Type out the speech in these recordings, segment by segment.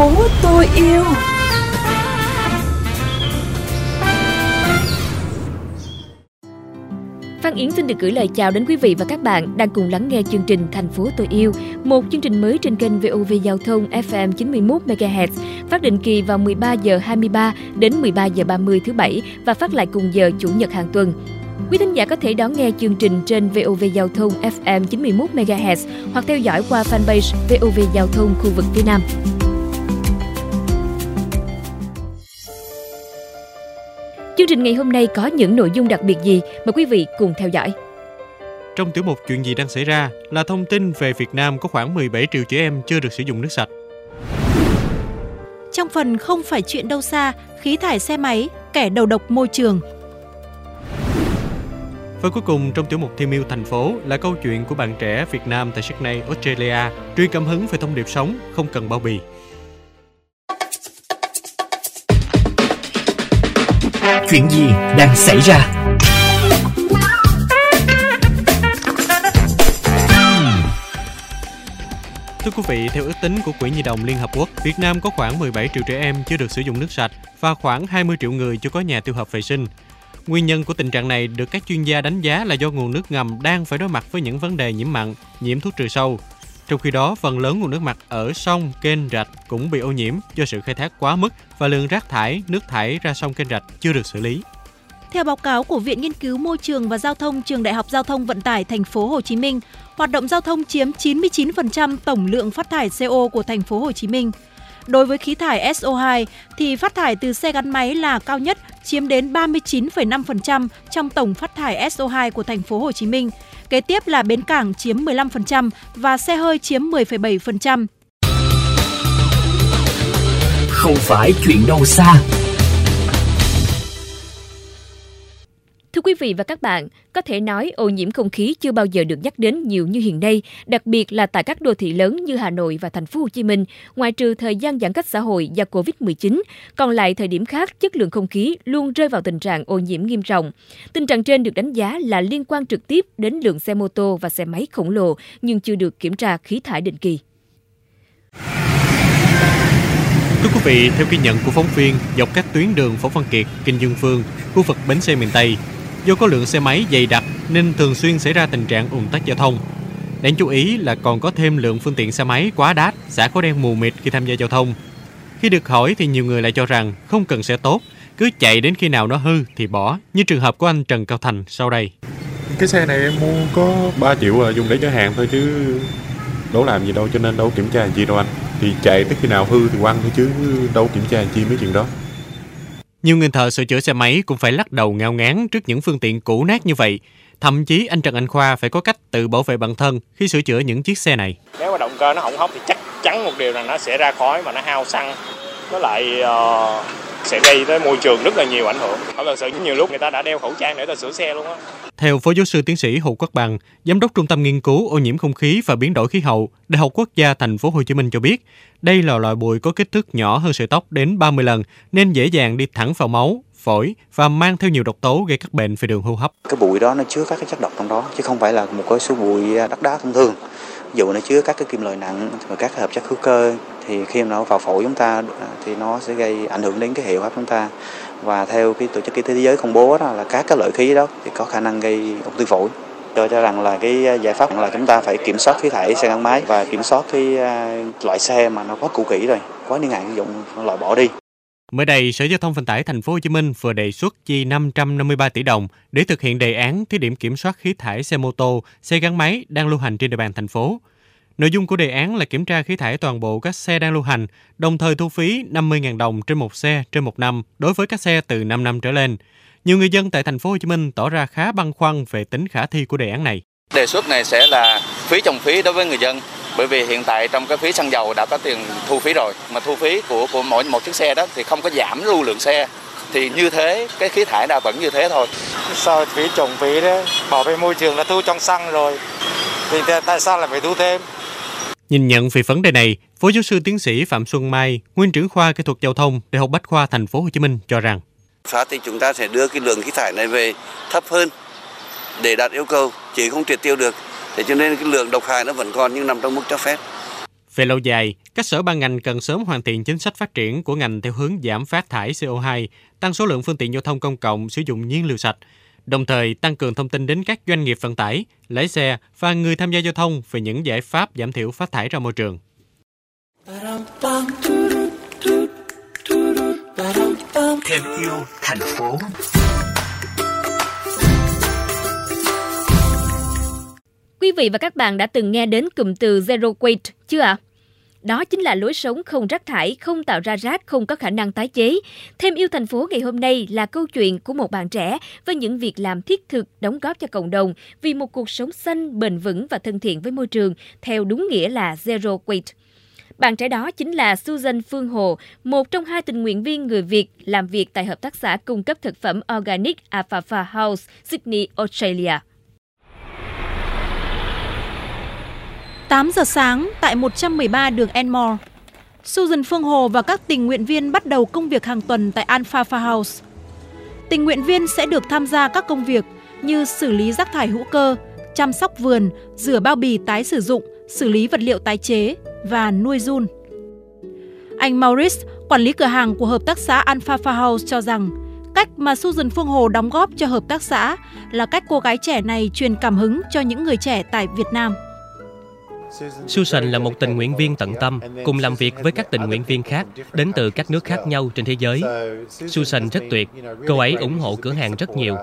phố tôi yêu Phan Yến xin được gửi lời chào đến quý vị và các bạn đang cùng lắng nghe chương trình Thành phố tôi yêu, một chương trình mới trên kênh VOV Giao thông FM 91 MHz, phát định kỳ vào 13 giờ 23 đến 13 giờ 30 thứ bảy và phát lại cùng giờ chủ nhật hàng tuần. Quý thính giả có thể đón nghe chương trình trên VOV Giao thông FM 91 MHz hoặc theo dõi qua fanpage VOV Giao thông khu vực phía Nam. Chương trình ngày hôm nay có những nội dung đặc biệt gì? Mời quý vị cùng theo dõi. Trong tiểu mục chuyện gì đang xảy ra là thông tin về Việt Nam có khoảng 17 triệu trẻ em chưa được sử dụng nước sạch. Trong phần không phải chuyện đâu xa, khí thải xe máy, kẻ đầu độc môi trường. Và cuối cùng trong tiểu mục Thiên miêu thành phố là câu chuyện của bạn trẻ Việt Nam tại Sydney, Australia, truyền cảm hứng về thông điệp sống không cần bao bì. Chuyện gì đang xảy ra? Thưa quý vị, theo ước tính của Quỹ Nhi đồng Liên Hợp Quốc, Việt Nam có khoảng 17 triệu trẻ em chưa được sử dụng nước sạch và khoảng 20 triệu người chưa có nhà tiêu hợp vệ sinh. Nguyên nhân của tình trạng này được các chuyên gia đánh giá là do nguồn nước ngầm đang phải đối mặt với những vấn đề nhiễm mặn, nhiễm thuốc trừ sâu. Trong khi đó, phần lớn nguồn nước mặt ở sông, kênh, rạch cũng bị ô nhiễm do sự khai thác quá mức và lượng rác thải, nước thải ra sông kênh rạch chưa được xử lý. Theo báo cáo của Viện Nghiên cứu Môi trường và Giao thông Trường Đại học Giao thông Vận tải Thành phố Hồ Chí Minh, hoạt động giao thông chiếm 99% tổng lượng phát thải CO của Thành phố Hồ Chí Minh. Đối với khí thải SO2 thì phát thải từ xe gắn máy là cao nhất, chiếm đến 39,5% trong tổng phát thải SO2 của thành phố Hồ Chí Minh. Kế tiếp là bến cảng chiếm 15% và xe hơi chiếm 10,7%. Không phải chuyện đâu xa. Thưa quý vị và các bạn, có thể nói ô nhiễm không khí chưa bao giờ được nhắc đến nhiều như hiện nay, đặc biệt là tại các đô thị lớn như Hà Nội và thành phố Hồ Chí Minh, Ngoài trừ thời gian giãn cách xã hội do Covid-19, còn lại thời điểm khác chất lượng không khí luôn rơi vào tình trạng ô nhiễm nghiêm trọng. Tình trạng trên được đánh giá là liên quan trực tiếp đến lượng xe mô tô và xe máy khổng lồ nhưng chưa được kiểm tra khí thải định kỳ. Thưa quý vị, theo ghi nhận của phóng viên, dọc các tuyến đường Phổ Văn Kiệt, Kinh Dương Phương, khu vực bến xe miền Tây, Do có lượng xe máy dày đặc nên thường xuyên xảy ra tình trạng ùn tắc giao thông. Đáng chú ý là còn có thêm lượng phương tiện xe máy quá đát xả khói đen mù mịt khi tham gia giao thông. Khi được hỏi thì nhiều người lại cho rằng không cần xe tốt, cứ chạy đến khi nào nó hư thì bỏ, như trường hợp của anh Trần Cao Thành sau đây. Cái xe này em mua có 3 triệu là dùng để chở hàng thôi chứ đâu làm gì đâu cho nên đâu kiểm tra gì đâu anh. Thì chạy tới khi nào hư thì quăng thôi chứ đâu kiểm tra chi mấy chuyện đó. Nhiều người thợ sửa chữa xe máy cũng phải lắc đầu ngao ngán trước những phương tiện cũ nát như vậy. Thậm chí anh Trần Anh Khoa phải có cách tự bảo vệ bản thân khi sửa chữa những chiếc xe này. Nếu mà động cơ nó hỏng hóc thì chắc chắn một điều là nó sẽ ra khói và nó hao xăng. Nó lại uh, sẽ gây tới môi trường rất là nhiều ảnh hưởng. Thật là sự nhiều lúc người ta đã đeo khẩu trang để ta sửa xe luôn á. Theo Phó Giáo sư Tiến sĩ Hồ Quốc Bằng, Giám đốc Trung tâm Nghiên cứu ô nhiễm không khí và biến đổi khí hậu, Đại học Quốc gia Thành phố Hồ Chí Minh cho biết, đây là loại bụi có kích thước nhỏ hơn sợi tóc đến 30 lần nên dễ dàng đi thẳng vào máu, phổi và mang theo nhiều độc tố gây các bệnh về đường hô hấp. Cái bụi đó nó chứa các cái chất độc trong đó chứ không phải là một cái số bụi đất đá thông thường. Ví dụ nó chứa các cái kim loại nặng và các hợp chất hữu cơ thì khi nó vào phổi chúng ta à, thì nó sẽ gây ảnh hưởng đến cái hệ hô hấp chúng ta. Và theo cái tổ chức y tế thế giới công bố đó là các cái loại khí đó thì có khả năng gây ung thư phổi. Tôi cho rằng là cái à, giải pháp là chúng ta phải kiểm soát khí thải xe gắn máy và kiểm soát cái à, loại xe mà nó quá cũ kỹ rồi quá niên hạn sử dụng loại bỏ đi. Mới đây, Sở Giao thông Vận tải Thành phố Hồ Chí Minh vừa đề xuất chi 553 tỷ đồng để thực hiện đề án thí điểm kiểm soát khí thải xe mô tô, xe gắn máy đang lưu hành trên địa bàn thành phố. Nội dung của đề án là kiểm tra khí thải toàn bộ các xe đang lưu hành, đồng thời thu phí 50.000 đồng trên một xe trên một năm đối với các xe từ 5 năm trở lên. Nhiều người dân tại thành phố Hồ Chí Minh tỏ ra khá băn khoăn về tính khả thi của đề án này. Đề xuất này sẽ là phí trồng phí đối với người dân bởi vì hiện tại trong cái phí xăng dầu đã có tiền thu phí rồi mà thu phí của của mỗi một chiếc xe đó thì không có giảm lưu lượng xe thì như thế cái khí thải đã vẫn như thế thôi sao phí trồng phí đấy bảo vệ môi trường là thu trong xăng rồi thì tại sao lại phải thu thêm Nhìn nhận về vấn đề này, Phó giáo sư tiến sĩ Phạm Xuân Mai, nguyên trưởng khoa kỹ thuật giao thông Đại học Bách khoa Thành phố Hồ Chí Minh cho rằng Phát thì chúng ta sẽ đưa cái lượng khí thải này về thấp hơn để đạt yêu cầu chỉ không triệt tiêu được. Thế cho nên cái lượng độc hại nó vẫn còn nhưng nằm trong mức cho phép. Về lâu dài, các sở ban ngành cần sớm hoàn thiện chính sách phát triển của ngành theo hướng giảm phát thải CO2, tăng số lượng phương tiện giao thông công cộng sử dụng nhiên liệu sạch, đồng thời tăng cường thông tin đến các doanh nghiệp vận tải, lái xe và người tham gia giao thông về những giải pháp giảm thiểu phát thải ra môi trường. Thêm yêu thành phố. Quý vị và các bạn đã từng nghe đến cụm từ Zero Waste chưa ạ? Đó chính là lối sống không rác thải, không tạo ra rác, không có khả năng tái chế. Thêm yêu thành phố ngày hôm nay là câu chuyện của một bạn trẻ với những việc làm thiết thực đóng góp cho cộng đồng vì một cuộc sống xanh, bền vững và thân thiện với môi trường, theo đúng nghĩa là Zero Waste. Bạn trẻ đó chính là Susan Phương Hồ, một trong hai tình nguyện viên người Việt làm việc tại Hợp tác xã cung cấp thực phẩm Organic Alfalfa House, Sydney, Australia. 8 giờ sáng tại 113 đường Enmore, Susan Phương Hồ và các tình nguyện viên bắt đầu công việc hàng tuần tại Alfalfa House. Tình nguyện viên sẽ được tham gia các công việc như xử lý rác thải hữu cơ, chăm sóc vườn, rửa bao bì tái sử dụng, xử lý vật liệu tái chế và nuôi giun. Anh Maurice, quản lý cửa hàng của hợp tác xã Alfalfa House cho rằng cách mà Susan Phương Hồ đóng góp cho hợp tác xã là cách cô gái trẻ này truyền cảm hứng cho những người trẻ tại Việt Nam. Susan là một tình nguyện viên tận tâm, cùng làm việc với các tình nguyện viên khác đến từ các nước khác nhau trên thế giới. Susan rất tuyệt, cô ấy ủng hộ cửa hàng rất nhiều.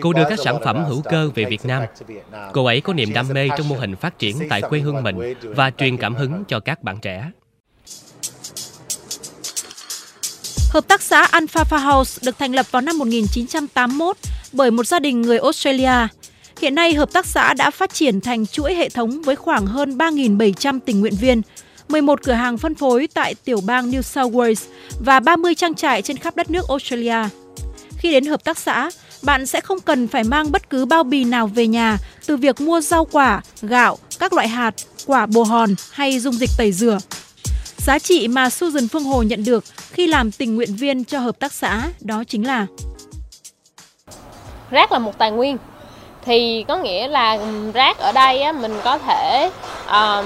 Cô đưa các sản phẩm hữu cơ về Việt Nam. Cô ấy có niềm đam mê trong mô hình phát triển tại quê hương mình và truyền cảm hứng cho các bạn trẻ. Hợp tác xã Alfalfa House được thành lập vào năm 1981 bởi một gia đình người Australia. Hiện nay, hợp tác xã đã phát triển thành chuỗi hệ thống với khoảng hơn 3.700 tình nguyện viên, 11 cửa hàng phân phối tại tiểu bang New South Wales và 30 trang trại trên khắp đất nước Australia. Khi đến hợp tác xã, bạn sẽ không cần phải mang bất cứ bao bì nào về nhà từ việc mua rau quả, gạo, các loại hạt, quả bồ hòn hay dung dịch tẩy rửa. Giá trị mà Susan Phương Hồ nhận được khi làm tình nguyện viên cho hợp tác xã đó chính là Rác là một tài nguyên thì có nghĩa là rác ở đây á, mình có thể uh,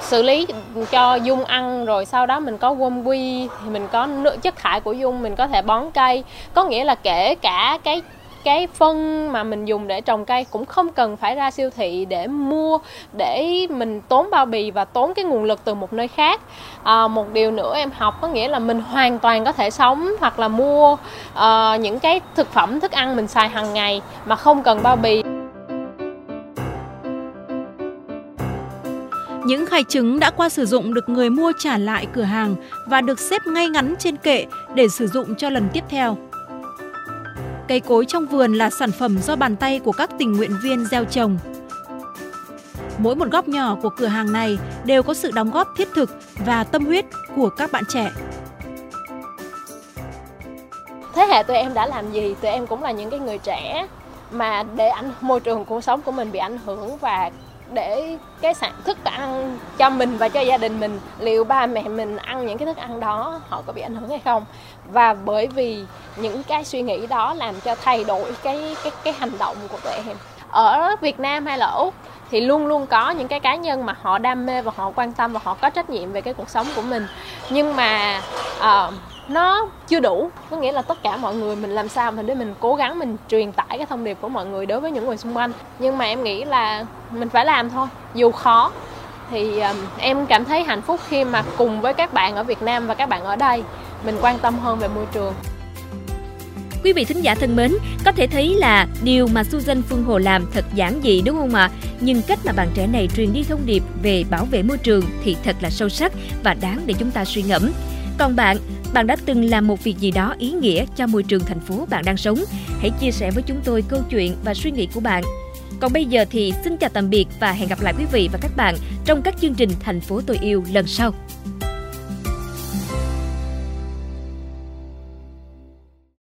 xử lý cho dung ăn rồi sau đó mình có gom quy thì mình có nước chất thải của dung mình có thể bón cây. Có nghĩa là kể cả cái cái phân mà mình dùng để trồng cây cũng không cần phải ra siêu thị để mua để mình tốn bao bì và tốn cái nguồn lực từ một nơi khác. À, một điều nữa em học có nghĩa là mình hoàn toàn có thể sống hoặc là mua uh, những cái thực phẩm thức ăn mình xài hàng ngày mà không cần bao bì. Những khay trứng đã qua sử dụng được người mua trả lại cửa hàng và được xếp ngay ngắn trên kệ để sử dụng cho lần tiếp theo. Cây cối trong vườn là sản phẩm do bàn tay của các tình nguyện viên gieo trồng. Mỗi một góc nhỏ của cửa hàng này đều có sự đóng góp thiết thực và tâm huyết của các bạn trẻ. Thế hệ tụi em đã làm gì? Tụi em cũng là những cái người trẻ mà để ảnh, môi trường cuộc sống của mình bị ảnh hưởng và để cái sản thức ăn cho mình và cho gia đình mình liệu ba mẹ mình ăn những cái thức ăn đó họ có bị ảnh hưởng hay không? Và bởi vì những cái suy nghĩ đó làm cho thay đổi cái cái cái hành động của tụi em. Ở Việt Nam hay là Úc thì luôn luôn có những cái cá nhân mà họ đam mê và họ quan tâm và họ có trách nhiệm về cái cuộc sống của mình. Nhưng mà uh, nó chưa đủ. Có nghĩa là tất cả mọi người mình làm sao mình để mình cố gắng mình truyền tải cái thông điệp của mọi người đối với những người xung quanh. Nhưng mà em nghĩ là mình phải làm thôi. Dù khó thì um, em cảm thấy hạnh phúc khi mà cùng với các bạn ở Việt Nam và các bạn ở đây. Mình quan tâm hơn về môi trường. Quý vị thính giả thân mến, có thể thấy là điều mà Susan Phương Hồ làm thật giản dị đúng không ạ? Nhưng cách mà bạn trẻ này truyền đi thông điệp về bảo vệ môi trường thì thật là sâu sắc và đáng để chúng ta suy ngẫm. Còn bạn, bạn đã từng làm một việc gì đó ý nghĩa cho môi trường thành phố bạn đang sống? Hãy chia sẻ với chúng tôi câu chuyện và suy nghĩ của bạn. Còn bây giờ thì xin chào tạm biệt và hẹn gặp lại quý vị và các bạn trong các chương trình Thành phố tôi yêu lần sau.